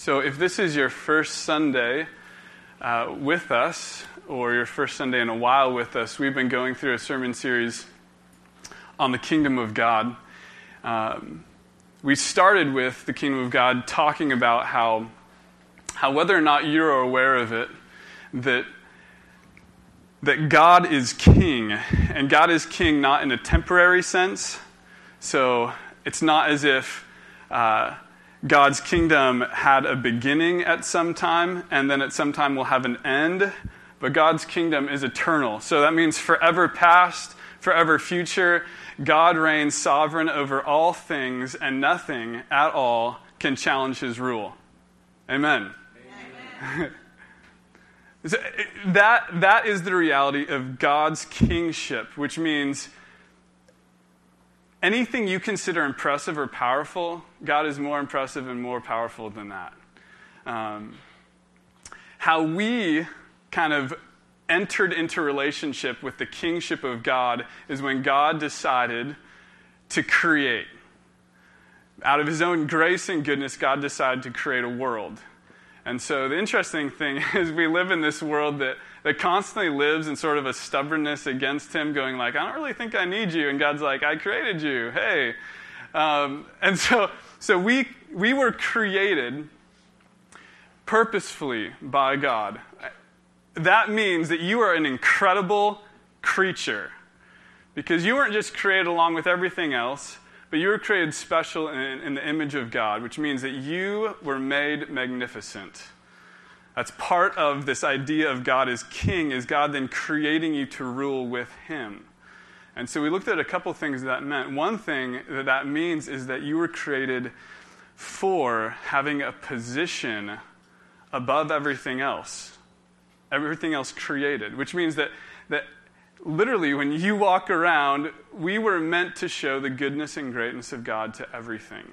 So, if this is your first Sunday uh, with us, or your first Sunday in a while with us, we've been going through a sermon series on the kingdom of God. Um, we started with the kingdom of God talking about how, how whether or not you're aware of it, that, that God is king. And God is king not in a temporary sense. So, it's not as if. Uh, God's kingdom had a beginning at some time, and then at some time will have an end. But God's kingdom is eternal. So that means forever past, forever future. God reigns sovereign over all things, and nothing at all can challenge his rule. Amen. Amen. Eh, that, that is the reality of God's kingship, which means anything you consider impressive or powerful, God is more impressive and more powerful than that. Um, how we kind of entered into relationship with the kingship of God is when God decided to create. Out of his own grace and goodness, God decided to create a world. And so the interesting thing is we live in this world that that constantly lives in sort of a stubbornness against him, going like, I don't really think I need you. And God's like, I created you. Hey. Um, and so, so we, we were created purposefully by God. That means that you are an incredible creature because you weren't just created along with everything else, but you were created special in, in the image of God, which means that you were made magnificent. That's part of this idea of God as king, is God then creating you to rule with him. And so we looked at a couple things that meant. One thing that that means is that you were created for having a position above everything else, everything else created, which means that, that literally when you walk around, we were meant to show the goodness and greatness of God to everything.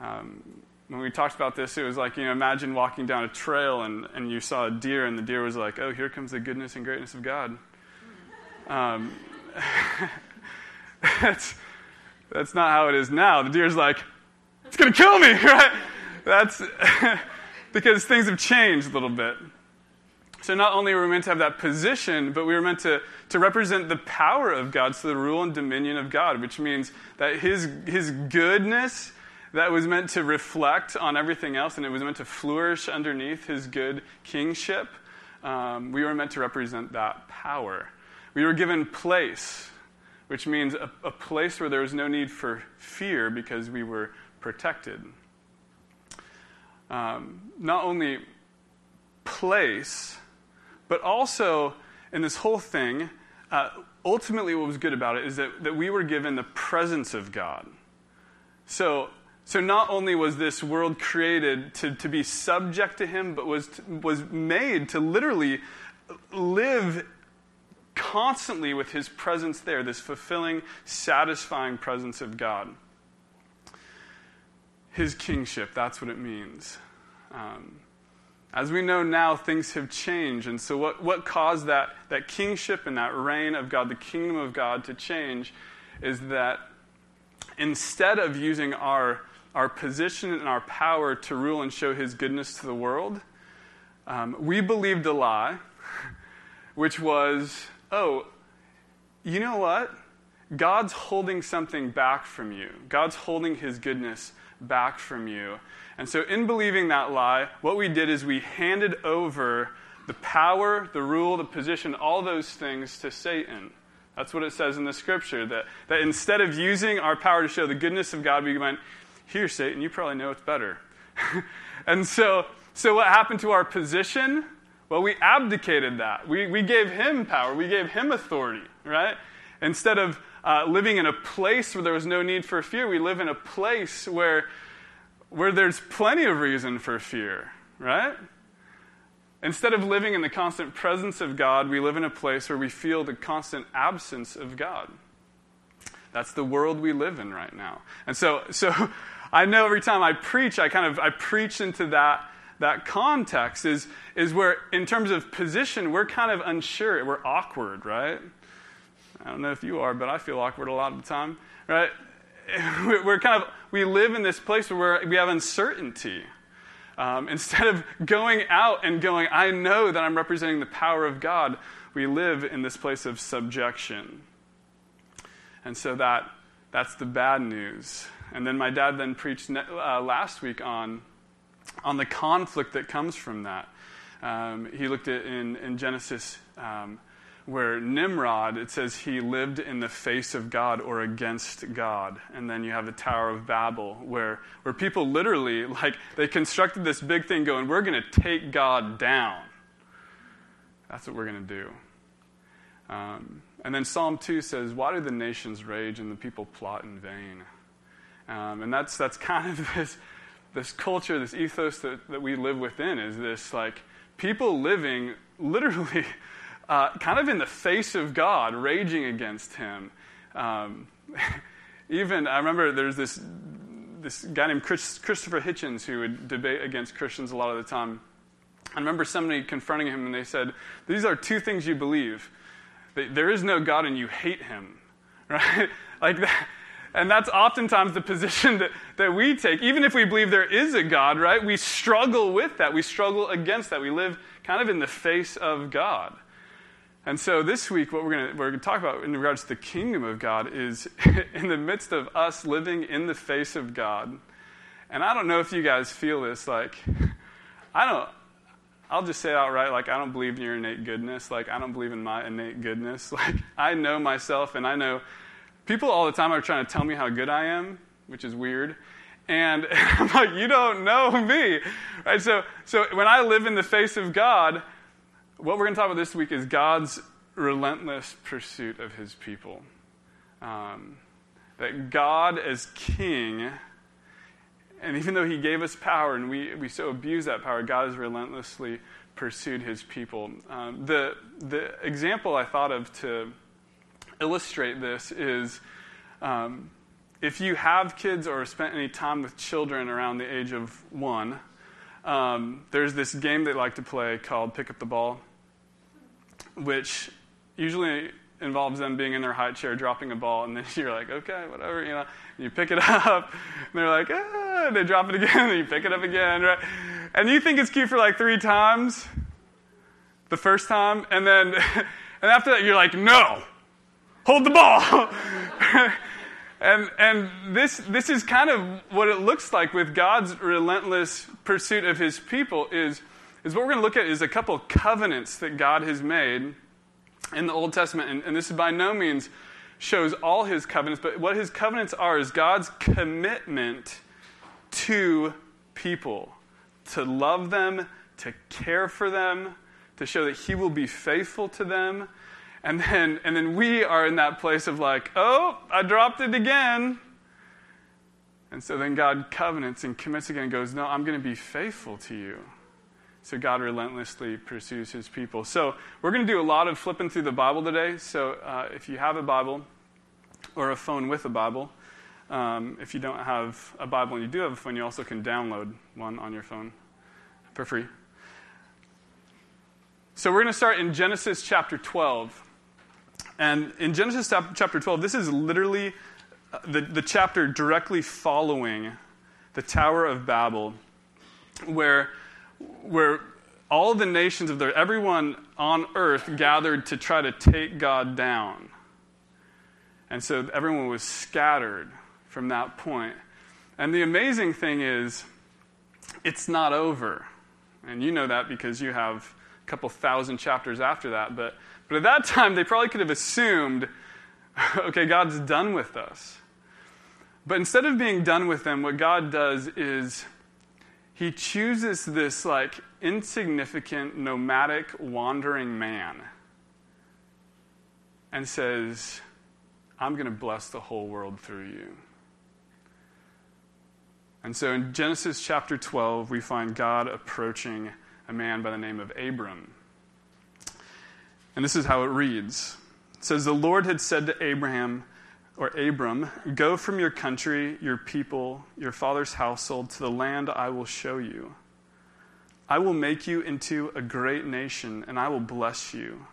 Um, when we talked about this, it was like, you know, imagine walking down a trail and, and you saw a deer, and the deer was like, oh, here comes the goodness and greatness of God. Um, that's, that's not how it is now. The deer's like, it's going to kill me, right? That's because things have changed a little bit. So not only were we meant to have that position, but we were meant to, to represent the power of God, so the rule and dominion of God, which means that his, his goodness that was meant to reflect on everything else and it was meant to flourish underneath his good kingship. Um, we were meant to represent that power. We were given place, which means a, a place where there was no need for fear because we were protected. Um, not only place, but also in this whole thing, uh, ultimately, what was good about it is that, that we were given the presence of God. So, so not only was this world created to, to be subject to him, but was, was made to literally live constantly with his presence there, this fulfilling, satisfying presence of God. His kingship, that's what it means. Um, as we know now, things have changed. And so, what, what caused that, that kingship and that reign of God, the kingdom of God, to change is that instead of using our our position and our power to rule and show his goodness to the world, um, we believed a lie, which was, oh, you know what? God's holding something back from you. God's holding his goodness back from you. And so, in believing that lie, what we did is we handed over the power, the rule, the position, all those things to Satan. That's what it says in the scripture that, that instead of using our power to show the goodness of God, we went, here, Satan, you probably know it's better. and so, so, what happened to our position? Well, we abdicated that. We, we gave him power, we gave him authority, right? Instead of uh, living in a place where there was no need for fear, we live in a place where, where there's plenty of reason for fear, right? Instead of living in the constant presence of God, we live in a place where we feel the constant absence of God. That's the world we live in right now. And so, so I know every time I preach, I kind of I preach into that that context is is where in terms of position we're kind of unsure we're awkward right i don't know if you are but i feel awkward a lot of the time right we're kind of we live in this place where we have uncertainty Um, instead of going out and going, I know that I'm representing the power of God, we live in this place of subjection. And so that, that's the bad news. And then my dad then preached uh, last week on, on the conflict that comes from that. Um, he looked at in, in Genesis um, where Nimrod, it says he lived in the face of God or against God. And then you have the Tower of Babel, where, where people literally, like, they constructed this big thing going, we're going to take God down. That's what we're going to do. Um, and then Psalm 2 says, Why do the nations rage and the people plot in vain? Um, and that's, that's kind of this, this culture, this ethos that, that we live within is this, like, people living literally uh, kind of in the face of God, raging against him. Um, even, I remember there's this, this guy named Chris, Christopher Hitchens who would debate against Christians a lot of the time. I remember somebody confronting him and they said, These are two things you believe. There is no God and you hate him. Right? like that. And that's oftentimes the position that, that we take. Even if we believe there is a God, right? We struggle with that. We struggle against that. We live kind of in the face of God. And so this week, what we're going we're to talk about in regards to the kingdom of God is in the midst of us living in the face of God. And I don't know if you guys feel this, like, I don't, I'll just say outright, like, I don't believe in your innate goodness. Like, I don't believe in my innate goodness. Like, I know myself, and I know people all the time are trying to tell me how good I am, which is weird. And I'm like, you don't know me. Right? So, so when I live in the face of God, what we're going to talk about this week is God's relentless pursuit of his people. Um, that God, as king, and even though he gave us power and we, we so abuse that power, God has relentlessly pursued his people. Um, the, the example I thought of to illustrate this is um, if you have kids or spent any time with children around the age of one, um, there's this game they like to play called Pick Up the Ball which usually involves them being in their high chair, dropping a ball, and then you're like, okay, whatever, you know. you pick it up, and they're like, ah, they drop it again, and you pick it up again, right? And you think it's cute for like three times, the first time, and then, and after that, you're like, no, hold the ball. and and this this is kind of what it looks like with God's relentless pursuit of His people is is what we're going to look at is a couple of covenants that God has made in the Old Testament. And, and this by no means shows all his covenants, but what his covenants are is God's commitment to people, to love them, to care for them, to show that he will be faithful to them. And then, and then we are in that place of like, oh, I dropped it again. And so then God covenants and commits again and goes, no, I'm going to be faithful to you. So God relentlessly pursues his people. So we're going to do a lot of flipping through the Bible today. So uh, if you have a Bible or a phone with a Bible, um, if you don't have a Bible and you do have a phone, you also can download one on your phone for free. So we're going to start in Genesis chapter 12. And in Genesis chapter 12, this is literally uh, the, the chapter directly following the Tower of Babel, where where all the nations of the everyone on earth gathered to try to take God down. And so everyone was scattered from that point. And the amazing thing is, it's not over. And you know that because you have a couple thousand chapters after that. But, but at that time, they probably could have assumed, okay, God's done with us. But instead of being done with them, what God does is he chooses this like insignificant, nomadic, wandering man and says, I'm going to bless the whole world through you. And so in Genesis chapter 12, we find God approaching a man by the name of Abram. And this is how it reads It says, The Lord had said to Abraham, or Abram, Go from your country, your people, your father's household to the land I will show you. I will make you into a great nation, and I will bless you.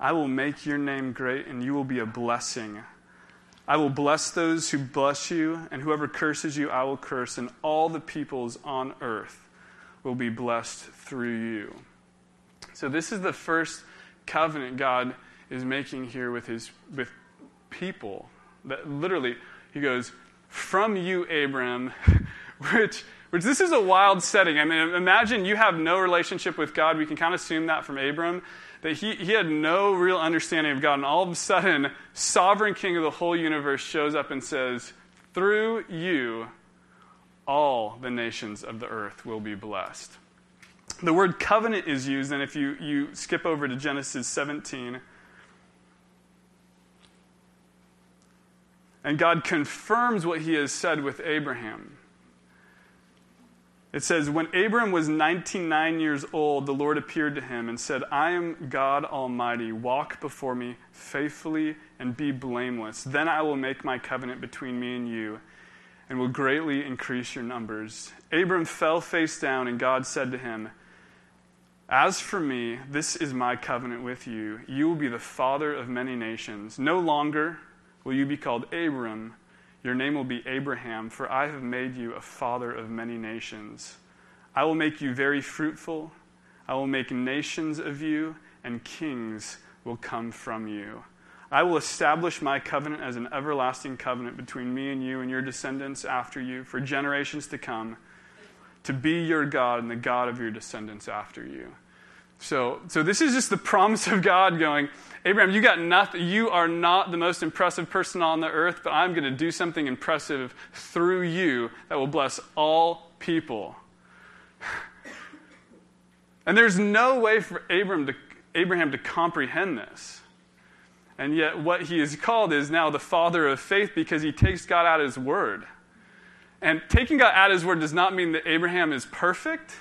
I will make your name great, and you will be a blessing. I will bless those who bless you, and whoever curses you, I will curse, and all the peoples on earth will be blessed through you. So, this is the first covenant God is making here with his with people. That literally, he goes, From you, Abram, which which this is a wild setting. I mean, imagine you have no relationship with God. We can kind of assume that from Abram, that he, he had no real understanding of God. And all of a sudden, sovereign king of the whole universe shows up and says, Through you, all the nations of the earth will be blessed. The word covenant is used, and if you, you skip over to Genesis 17, and God confirms what he has said with Abraham. It says, When Abram was 99 years old, the Lord appeared to him and said, I am God Almighty. Walk before me faithfully and be blameless. Then I will make my covenant between me and you and will greatly increase your numbers. Abram fell face down, and God said to him, As for me, this is my covenant with you. You will be the father of many nations. No longer will you be called Abram your name will be Abraham, for I have made you a father of many nations. I will make you very fruitful. I will make nations of you, and kings will come from you. I will establish my covenant as an everlasting covenant between me and you and your descendants after you for generations to come, to be your God and the God of your descendants after you. So, so this is just the promise of God going, Abraham, you got nothing. You are not the most impressive person on the earth, but I'm going to do something impressive through you that will bless all people. And there's no way for Abraham to, Abraham to comprehend this. And yet, what he is called is now the father of faith because he takes God at his word. And taking God at his word does not mean that Abraham is perfect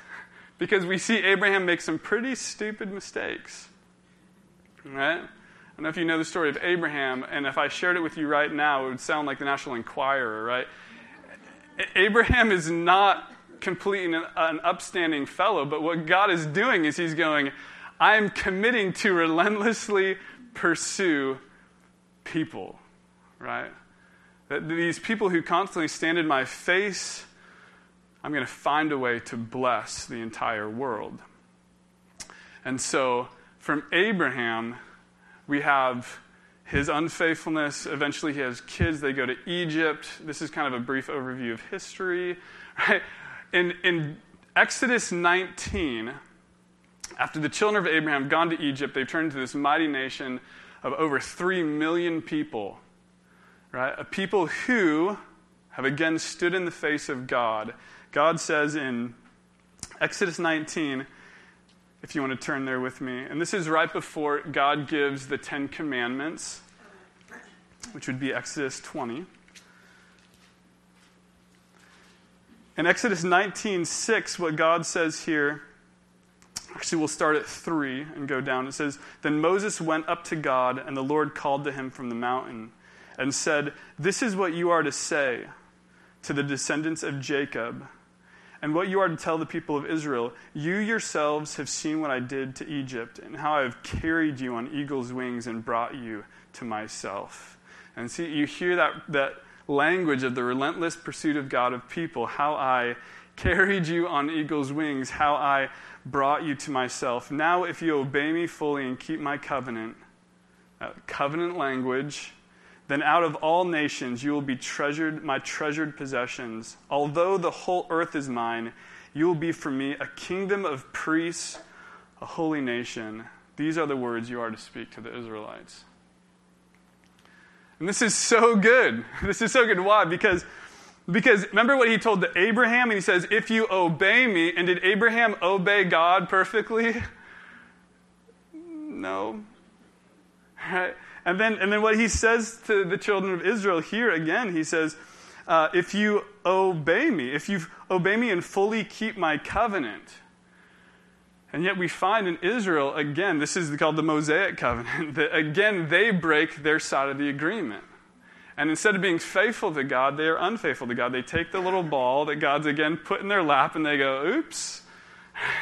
because we see Abraham make some pretty stupid mistakes. Right? I don't know if you know the story of Abraham, and if I shared it with you right now, it would sound like the National Enquirer, right? Abraham is not completely an, an upstanding fellow, but what God is doing is He's going, I'm committing to relentlessly pursue people, right? That these people who constantly stand in my face I'm going to find a way to bless the entire world. And so, from Abraham, we have his unfaithfulness. Eventually, he has kids. They go to Egypt. This is kind of a brief overview of history. Right? In, in Exodus 19, after the children of Abraham have gone to Egypt, they've turned into this mighty nation of over 3 million people. Right? A people who have again stood in the face of God God says in Exodus 19, if you want to turn there with me, and this is right before God gives the Ten Commandments, which would be Exodus 20. In Exodus 19:6, what God says here, actually we'll start at 3 and go down. It says, Then Moses went up to God, and the Lord called to him from the mountain and said, This is what you are to say to the descendants of Jacob and what you are to tell the people of Israel. You yourselves have seen what I did to Egypt, and how I have carried you on eagle's wings and brought you to myself. And see, you hear that, that language of the relentless pursuit of God of people, how I carried you on eagle's wings, how I brought you to myself. Now, if you obey me fully and keep my covenant, covenant language, then out of all nations you will be treasured, my treasured possessions. Although the whole earth is mine, you will be for me a kingdom of priests, a holy nation. These are the words you are to speak to the Israelites. And this is so good. This is so good. Why? Because, because remember what he told to Abraham? And he says, If you obey me, and did Abraham obey God perfectly? No. Right? And then, and then what he says to the children of Israel here again, he says, uh, If you obey me, if you obey me and fully keep my covenant. And yet we find in Israel, again, this is called the Mosaic covenant, that again they break their side of the agreement. And instead of being faithful to God, they are unfaithful to God. They take the little ball that God's again put in their lap and they go, oops,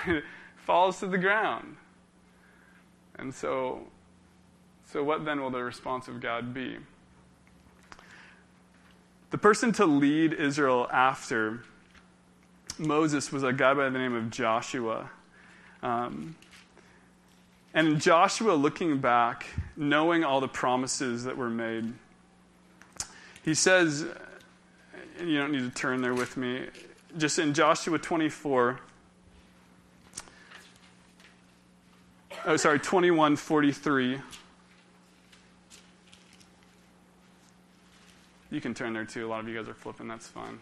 it falls to the ground. And so so, what then will the response of God be? The person to lead Israel after Moses was a guy by the name of Joshua. Um, and Joshua, looking back, knowing all the promises that were made, he says, you don't need to turn there with me, just in Joshua 24, oh, sorry, 2143. You can turn there too. A lot of you guys are flipping. That's fine.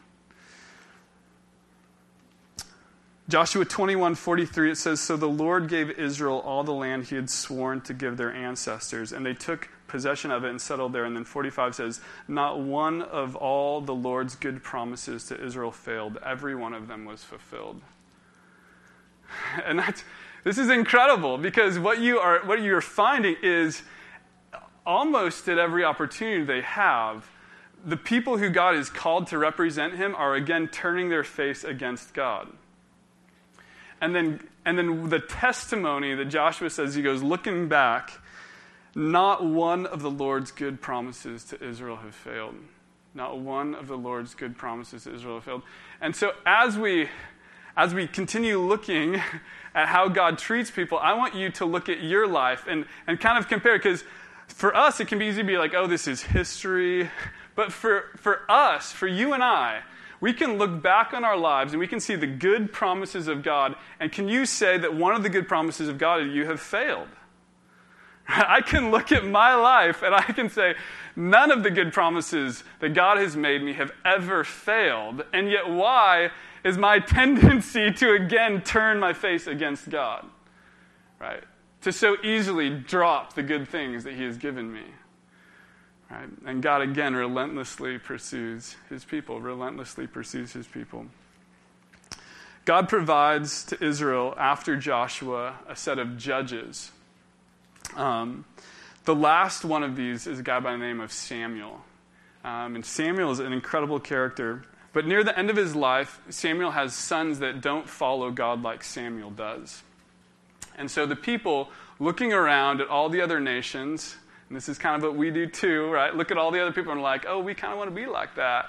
Joshua 21:43 it says so the Lord gave Israel all the land he had sworn to give their ancestors and they took possession of it and settled there and then 45 says not one of all the Lord's good promises to Israel failed every one of them was fulfilled. And that's this is incredible because what you are what you're finding is almost at every opportunity they have the people who God is called to represent him are again turning their face against God. And then, and then the testimony that Joshua says, he goes, looking back, not one of the Lord's good promises to Israel have failed. Not one of the Lord's good promises to Israel have failed. And so as we as we continue looking at how God treats people, I want you to look at your life and, and kind of compare, because for us, it can be easy to be like, oh, this is history. But for, for us, for you and I, we can look back on our lives and we can see the good promises of God. And can you say that one of the good promises of God is you have failed? I can look at my life and I can say, none of the good promises that God has made me have ever failed. And yet, why is my tendency to again turn my face against God? Right? To so easily drop the good things that He has given me. Right? And God again relentlessly pursues his people, relentlessly pursues his people. God provides to Israel after Joshua a set of judges. Um, the last one of these is a guy by the name of Samuel. Um, and Samuel is an incredible character. But near the end of his life, Samuel has sons that don't follow God like Samuel does. And so the people looking around at all the other nations, and this is kind of what we do too, right? Look at all the other people and like, oh, we kind of want to be like that.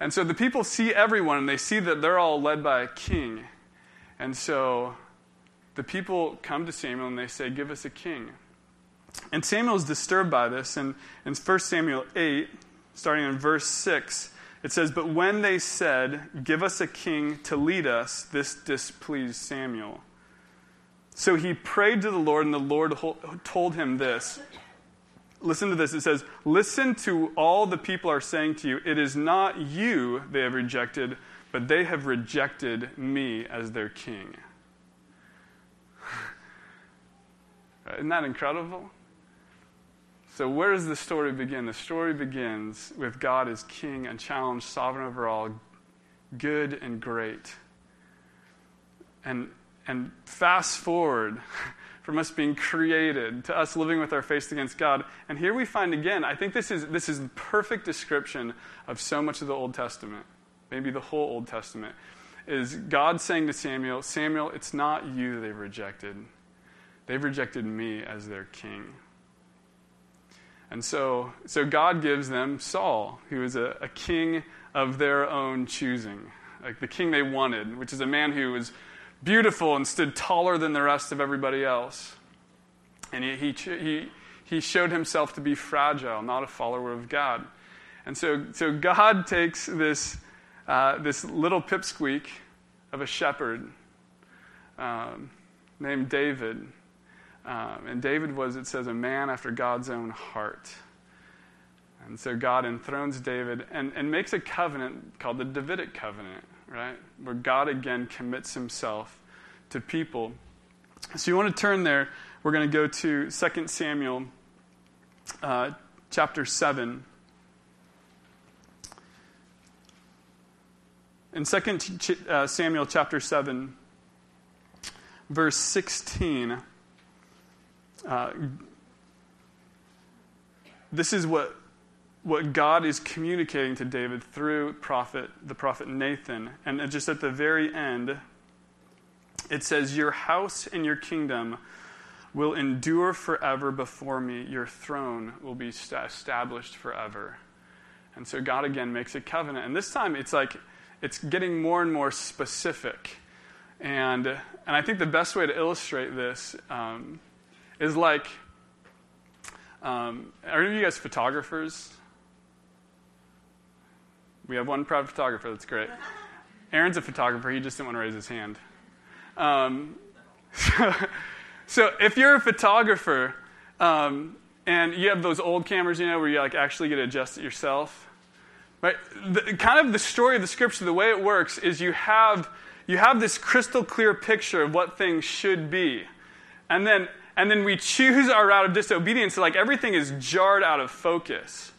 And so the people see everyone and they see that they're all led by a king. And so the people come to Samuel and they say, Give us a king. And Samuel is disturbed by this. And in 1 Samuel 8, starting in verse 6, it says, But when they said, Give us a king to lead us, this displeased Samuel. So he prayed to the Lord, and the Lord told him this listen to this. It says, Listen to all the people are saying to you. It is not you they have rejected, but they have rejected me as their king. Isn't that incredible? So, where does the story begin? The story begins with God as king, unchallenged, sovereign over all, good and great. And, and fast forward from us being created to us living with our face against God. And here we find again, I think this is this is the perfect description of so much of the Old Testament, maybe the whole Old Testament, is God saying to Samuel, Samuel, it's not you they've rejected. They've rejected me as their king. And so, so God gives them Saul, who is a, a king of their own choosing, like the king they wanted, which is a man who was beautiful and stood taller than the rest of everybody else. And he, he, he, he showed himself to be fragile, not a follower of God. And so, so God takes this, uh, this little pipsqueak of a shepherd um, named David. Um, and David was, it says, a man after God's own heart. And so God enthrones David and, and makes a covenant called the Davidic covenant right? Where God again commits himself to people. So you want to turn there. We're going to go to 2 Samuel uh, chapter 7. In 2 uh, Samuel chapter 7, verse 16, uh, this is what what God is communicating to David through prophet, the prophet Nathan. And just at the very end, it says, Your house and your kingdom will endure forever before me. Your throne will be established forever. And so God again makes a covenant. And this time it's like, it's getting more and more specific. And, and I think the best way to illustrate this um, is like um, are any of you guys photographers? We have one proud photographer. That's great. Aaron's a photographer. He just didn't want to raise his hand. Um, so, so, if you're a photographer um, and you have those old cameras, you know, where you like actually get to adjust it yourself, right? The, kind of the story of the scripture, the way it works is you have you have this crystal clear picture of what things should be, and then and then we choose our route of disobedience. So like everything is jarred out of focus,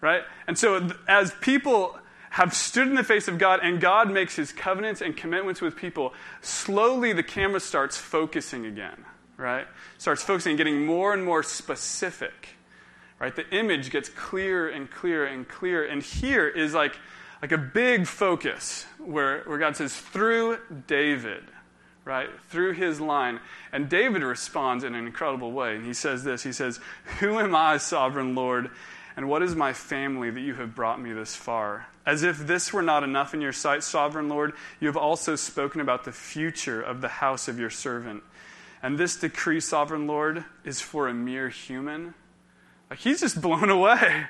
right? And so as people have stood in the face of God and God makes his covenants and commitments with people, slowly the camera starts focusing again, right? Starts focusing, getting more and more specific, right? The image gets clearer and clearer and clearer. And here is like, like a big focus where, where God says, through David, right? Through his line. And David responds in an incredible way. And he says this He says, Who am I, sovereign Lord? And what is my family that you have brought me this far? As if this were not enough in your sight, sovereign Lord, you have also spoken about the future of the house of your servant. And this decree, sovereign Lord, is for a mere human. Like he's just blown away.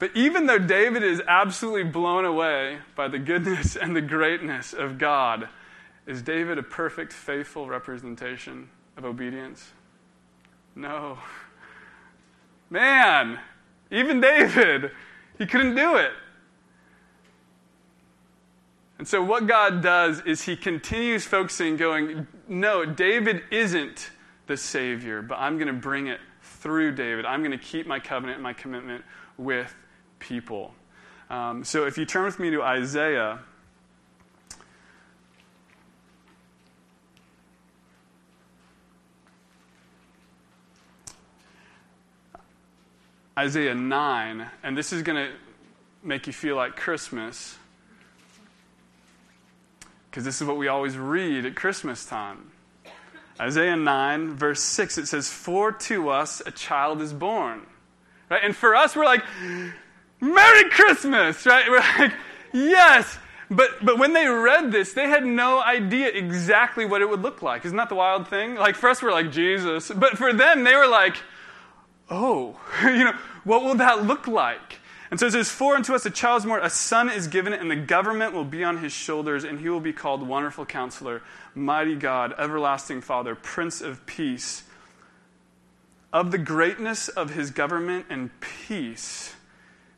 But even though David is absolutely blown away by the goodness and the greatness of God, is David a perfect, faithful representation of obedience? No. Man, even David, he couldn't do it. And so, what God does is he continues focusing, going, No, David isn't the Savior, but I'm going to bring it through David. I'm going to keep my covenant and my commitment with people. Um, so, if you turn with me to Isaiah Isaiah 9, and this is going to make you feel like Christmas because this is what we always read at Christmas time. Isaiah 9, verse 6, it says, For to us a child is born. Right? And for us, we're like, Merry Christmas, right? We're like, yes. But, but when they read this, they had no idea exactly what it would look like. Isn't that the wild thing? Like, for us, we're like, Jesus. But for them, they were like, oh, you know, what will that look like? And so it says, For unto us a child is born, a son is given, and the government will be on his shoulders, and he will be called Wonderful Counselor, Mighty God, Everlasting Father, Prince of Peace. Of the greatness of his government and peace,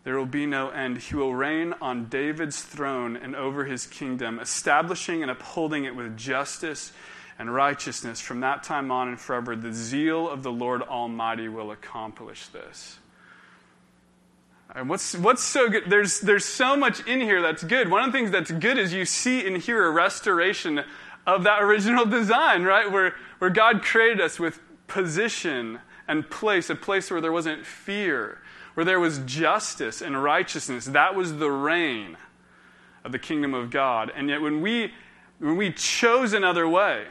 there will be no end. He will reign on David's throne and over his kingdom, establishing and upholding it with justice and righteousness from that time on and forever. The zeal of the Lord Almighty will accomplish this. What's, what's so good? There's, there's so much in here that's good. One of the things that's good is you see and hear a restoration of that original design, right? Where, where God created us with position and place, a place where there wasn't fear, where there was justice and righteousness. That was the reign of the kingdom of God. And yet, when we, when we chose another way,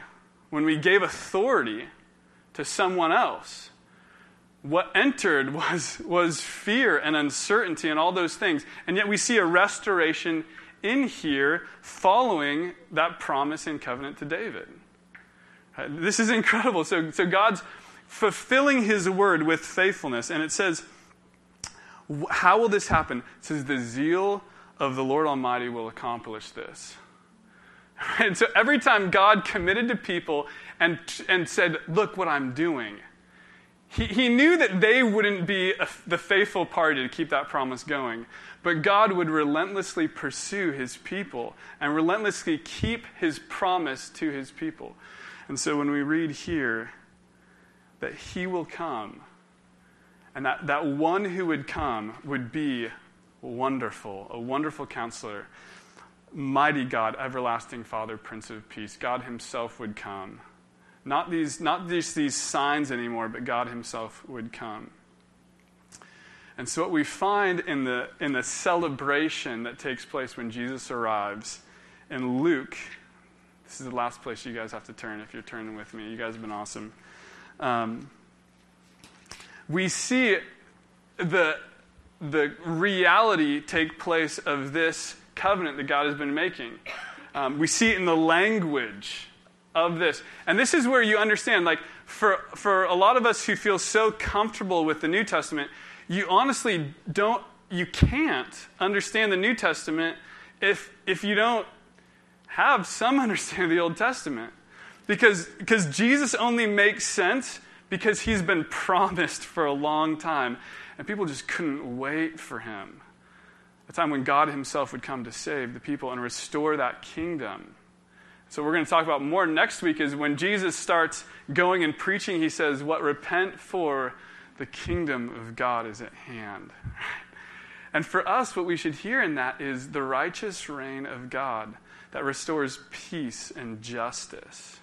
when we gave authority to someone else, what entered was, was fear and uncertainty and all those things. And yet we see a restoration in here following that promise and covenant to David. Uh, this is incredible. So, so God's fulfilling his word with faithfulness. And it says, How will this happen? It says, The zeal of the Lord Almighty will accomplish this. And so every time God committed to people and, and said, Look what I'm doing, he, he knew that they wouldn't be a, the faithful party to keep that promise going. But God would relentlessly pursue his people and relentlessly keep his promise to his people. And so when we read here that he will come, and that, that one who would come would be wonderful, a wonderful counselor mighty God, everlasting Father, Prince of Peace. God Himself would come. Not, these, not just these signs anymore, but God Himself would come. And so, what we find in the, in the celebration that takes place when Jesus arrives in Luke, this is the last place you guys have to turn if you're turning with me. You guys have been awesome. Um, we see the, the reality take place of this covenant that God has been making. Um, we see it in the language of this. And this is where you understand, like, for, for a lot of us who feel so comfortable with the New Testament, you honestly don't, you can't understand the New Testament if, if you don't have some understanding of the Old Testament. Because, because Jesus only makes sense because he's been promised for a long time. And people just couldn't wait for him. A time when God himself would come to save the people and restore that kingdom. So, we're going to talk about more next week is when Jesus starts going and preaching, he says, What repent for the kingdom of God is at hand. And for us, what we should hear in that is the righteous reign of God that restores peace and justice.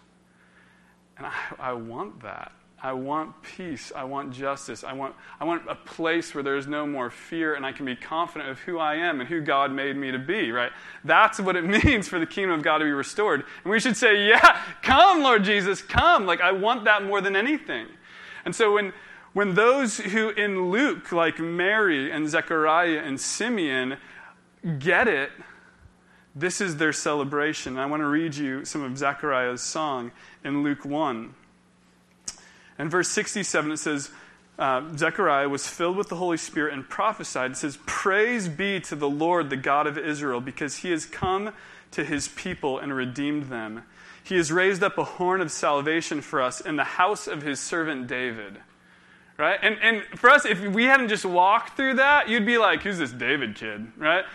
And I, I want that. I want peace. I want justice. I want, I want a place where there's no more fear and I can be confident of who I am and who God made me to be, right? That's what it means for the kingdom of God to be restored. And we should say, Yeah, come, Lord Jesus, come. Like, I want that more than anything. And so when, when those who in Luke, like Mary and Zechariah and Simeon, get it, this is their celebration. I want to read you some of Zechariah's song in Luke 1. In verse 67, it says, uh, Zechariah was filled with the Holy Spirit and prophesied. It says, Praise be to the Lord, the God of Israel, because he has come to his people and redeemed them. He has raised up a horn of salvation for us in the house of his servant David. Right? And, and for us, if we hadn't just walked through that, you'd be like, Who's this David kid? Right?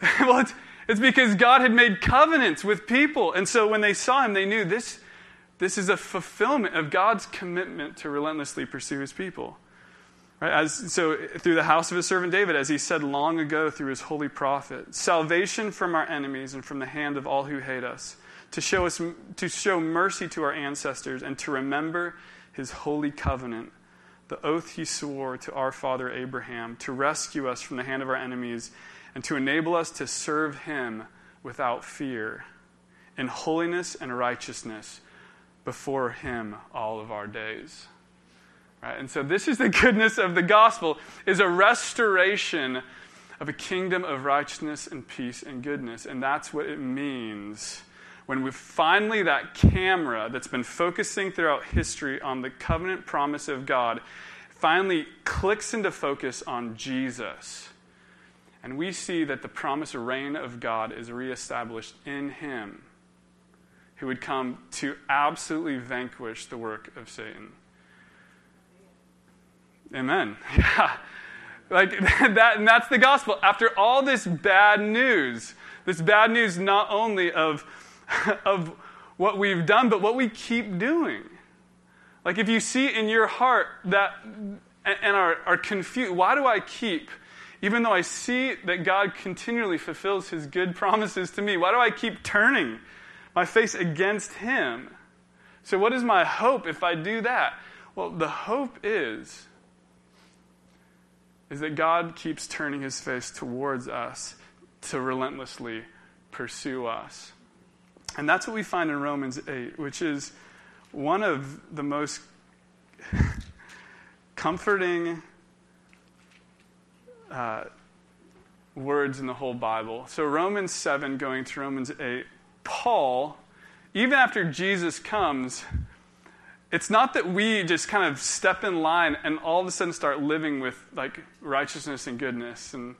well, it's, it's because God had made covenants with people. And so when they saw him, they knew this this is a fulfillment of God's commitment to relentlessly pursue his people. Right? As, so, through the house of his servant David, as he said long ago through his holy prophet, salvation from our enemies and from the hand of all who hate us, to show, us, to show mercy to our ancestors, and to remember his holy covenant, the oath he swore to our father Abraham, to rescue us from the hand of our enemies, and to enable us to serve him without fear, in holiness and righteousness before him all of our days. Right? And so this is the goodness of the gospel is a restoration of a kingdom of righteousness and peace and goodness. And that's what it means when we finally that camera that's been focusing throughout history on the covenant promise of God finally clicks into focus on Jesus. And we see that the promised reign of God is reestablished in him who would come to absolutely vanquish the work of Satan. Amen. Yeah. Like that, and that's the gospel. After all this bad news, this bad news not only of, of what we've done, but what we keep doing. Like if you see in your heart that and are, are confused, why do I keep, even though I see that God continually fulfills his good promises to me, why do I keep turning my face against him. So, what is my hope if I do that? Well, the hope is is that God keeps turning his face towards us to relentlessly pursue us. And that's what we find in Romans 8, which is one of the most comforting uh, words in the whole Bible. So, Romans 7 going to Romans 8 Paul, even after Jesus comes, it's not that we just kind of step in line and all of a sudden start living with like righteousness and goodness. And,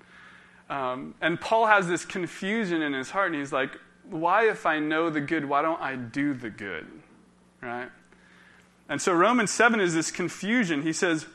um, and Paul has this confusion in his heart, and he's like, why, if I know the good, why don't I do the good? Right? And so Romans 7 is this confusion. He says,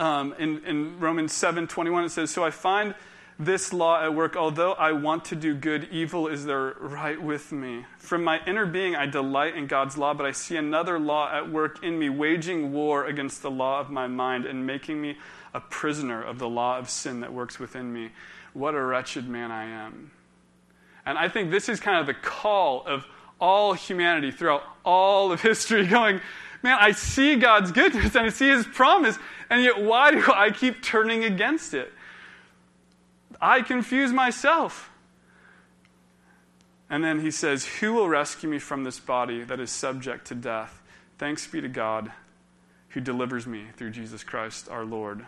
um, in, in Romans 7 21, it says, So I find this law at work. Although I want to do good, evil is there right with me. From my inner being, I delight in God's law, but I see another law at work in me, waging war against the law of my mind and making me a prisoner of the law of sin that works within me. What a wretched man I am. And I think this is kind of the call of all humanity throughout all of history going, man, I see God's goodness and I see his promise, and yet why do I keep turning against it? I confuse myself. And then he says, Who will rescue me from this body that is subject to death? Thanks be to God who delivers me through Jesus Christ our Lord.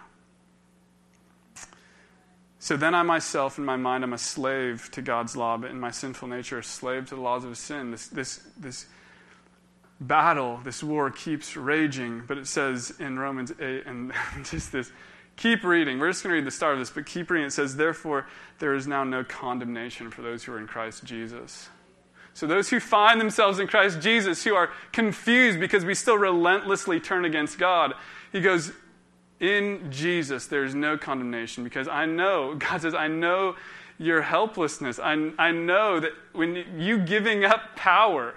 So then I myself, in my mind, am a slave to God's law, but in my sinful nature, a slave to the laws of sin. This, this, this battle, this war keeps raging, but it says in Romans 8, and just this, keep reading. We're just going to read the start of this, but keep reading. It says, Therefore, there is now no condemnation for those who are in Christ Jesus. So, those who find themselves in Christ Jesus, who are confused because we still relentlessly turn against God, he goes, In Jesus, there is no condemnation because I know, God says, I know your helplessness. I, I know that when you giving up power,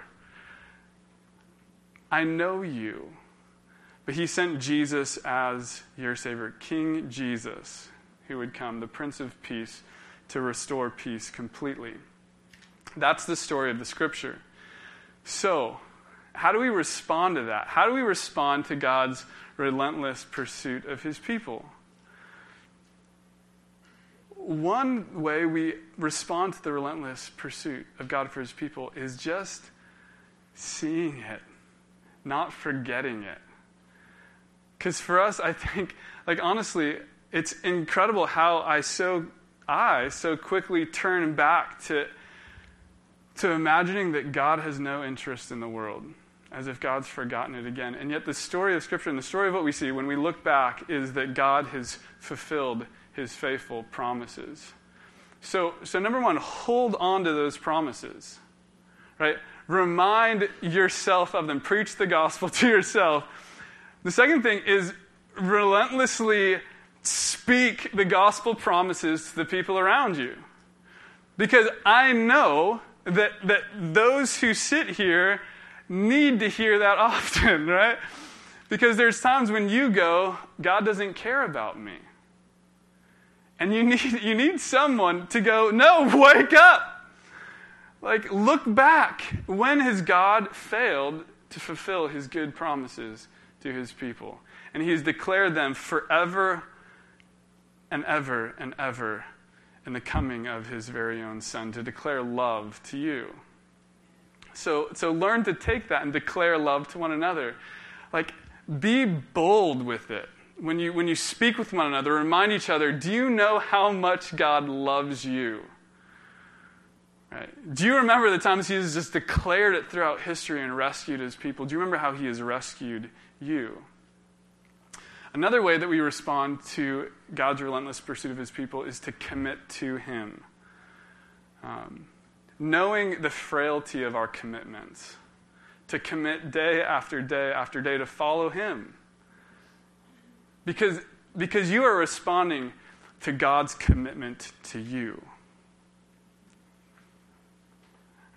I know you. But he sent Jesus as your Savior, King Jesus, who would come, the Prince of Peace, to restore peace completely. That's the story of the Scripture. So, how do we respond to that? How do we respond to God's relentless pursuit of his people? One way we respond to the relentless pursuit of God for his people is just seeing it not forgetting it. Because for us, I think, like honestly, it's incredible how I so I so quickly turn back to to imagining that God has no interest in the world, as if God's forgotten it again. And yet the story of Scripture and the story of what we see when we look back is that God has fulfilled his faithful promises. So, so number one, hold on to those promises. Right? Remind yourself of them. Preach the gospel to yourself. The second thing is relentlessly speak the gospel promises to the people around you. Because I know that, that those who sit here need to hear that often, right? Because there's times when you go, God doesn't care about me. And you need, you need someone to go, no, wake up. Like, look back. When has God failed to fulfill his good promises to his people? And he has declared them forever and ever and ever in the coming of his very own son to declare love to you. So, so learn to take that and declare love to one another. Like, be bold with it. When you, when you speak with one another, remind each other do you know how much God loves you? Right? Do you remember the times he has just declared it throughout history and rescued his people? Do you remember how he has rescued you? Another way that we respond to God's relentless pursuit of his people is to commit to him. Um, knowing the frailty of our commitments, to commit day after day after day to follow him. Because, because you are responding to God's commitment to you.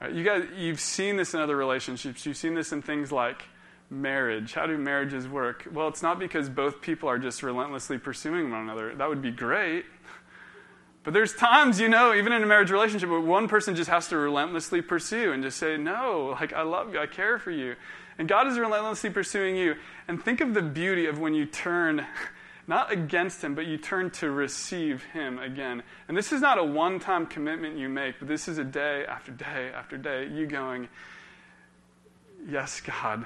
Uh, you guys, you've seen this in other relationships. You've seen this in things like marriage. How do marriages work? Well, it's not because both people are just relentlessly pursuing one another. That would be great. But there's times, you know, even in a marriage relationship, where one person just has to relentlessly pursue and just say, No, like, I love you, I care for you. And God is relentlessly pursuing you. And think of the beauty of when you turn not against him, but you turn to receive him again. And this is not a one time commitment you make, but this is a day after day after day, you going, Yes, God,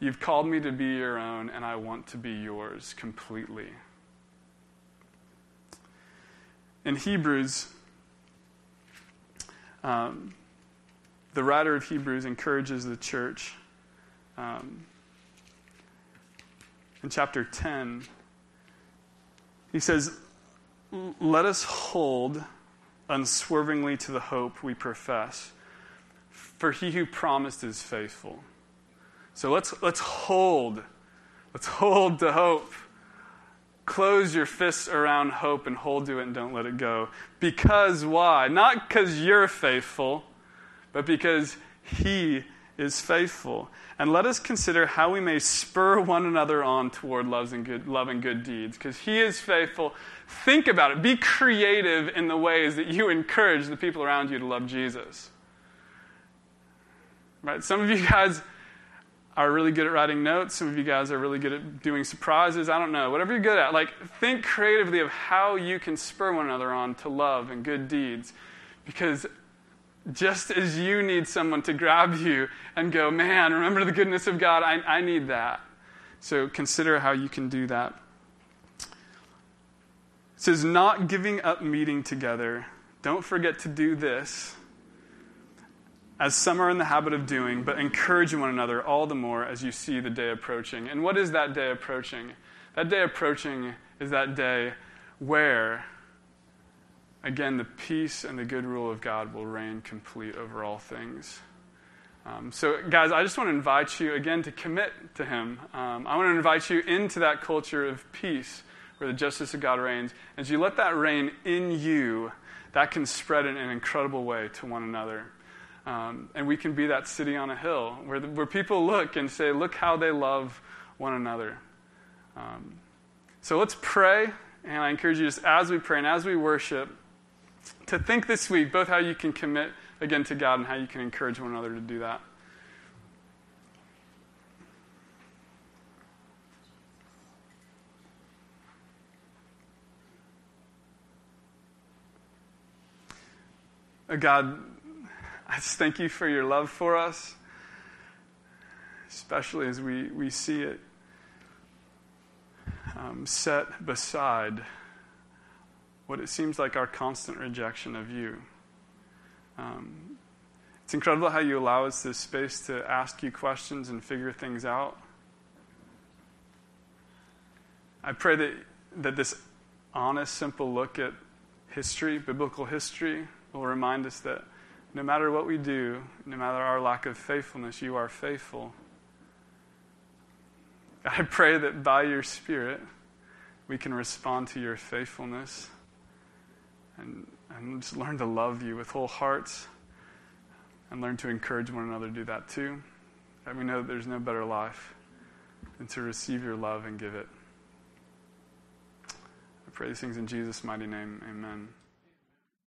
you've called me to be your own, and I want to be yours completely. In Hebrews, um, the writer of Hebrews encourages the church. Um, in chapter 10, he says, Let us hold unswervingly to the hope we profess, for he who promised is faithful. So let's, let's hold. Let's hold to hope. Close your fists around hope and hold to it and don't let it go. Because why? Not because you're faithful, but because he is faithful. And let us consider how we may spur one another on toward love and good, love and good deeds, because He is faithful. Think about it. Be creative in the ways that you encourage the people around you to love Jesus. Right? Some of you guys are really good at writing notes. Some of you guys are really good at doing surprises. I don't know. Whatever you're good at, like think creatively of how you can spur one another on to love and good deeds. Because just as you need someone to grab you and go, man, remember the goodness of God, I, I need that. So consider how you can do that. It says, not giving up meeting together. Don't forget to do this, as some are in the habit of doing, but encouraging one another all the more as you see the day approaching. And what is that day approaching? That day approaching is that day where, again, the peace and the good rule of God will reign complete over all things. Um, so, guys, I just want to invite you again to commit to Him. Um, I want to invite you into that culture of peace where the justice of God reigns. As you let that reign in you, that can spread in an incredible way to one another. Um, and we can be that city on a hill where, the, where people look and say, Look how they love one another. Um, so let's pray. And I encourage you, just as we pray and as we worship, to think this week both how you can commit again to God and how you can encourage one another to do that. Uh, God, I just thank you for your love for us, especially as we, we see it um, set beside what it seems like our constant rejection of you. Um, it's incredible how you allow us this space to ask you questions and figure things out. I pray that, that this honest, simple look at history, biblical history, will remind us that no matter what we do, no matter our lack of faithfulness, you are faithful. I pray that by your Spirit, we can respond to your faithfulness and, and just learn to love you with whole hearts and learn to encourage one another to do that too. And we know that there's no better life than to receive your love and give it. I pray these things in Jesus' mighty name. Amen.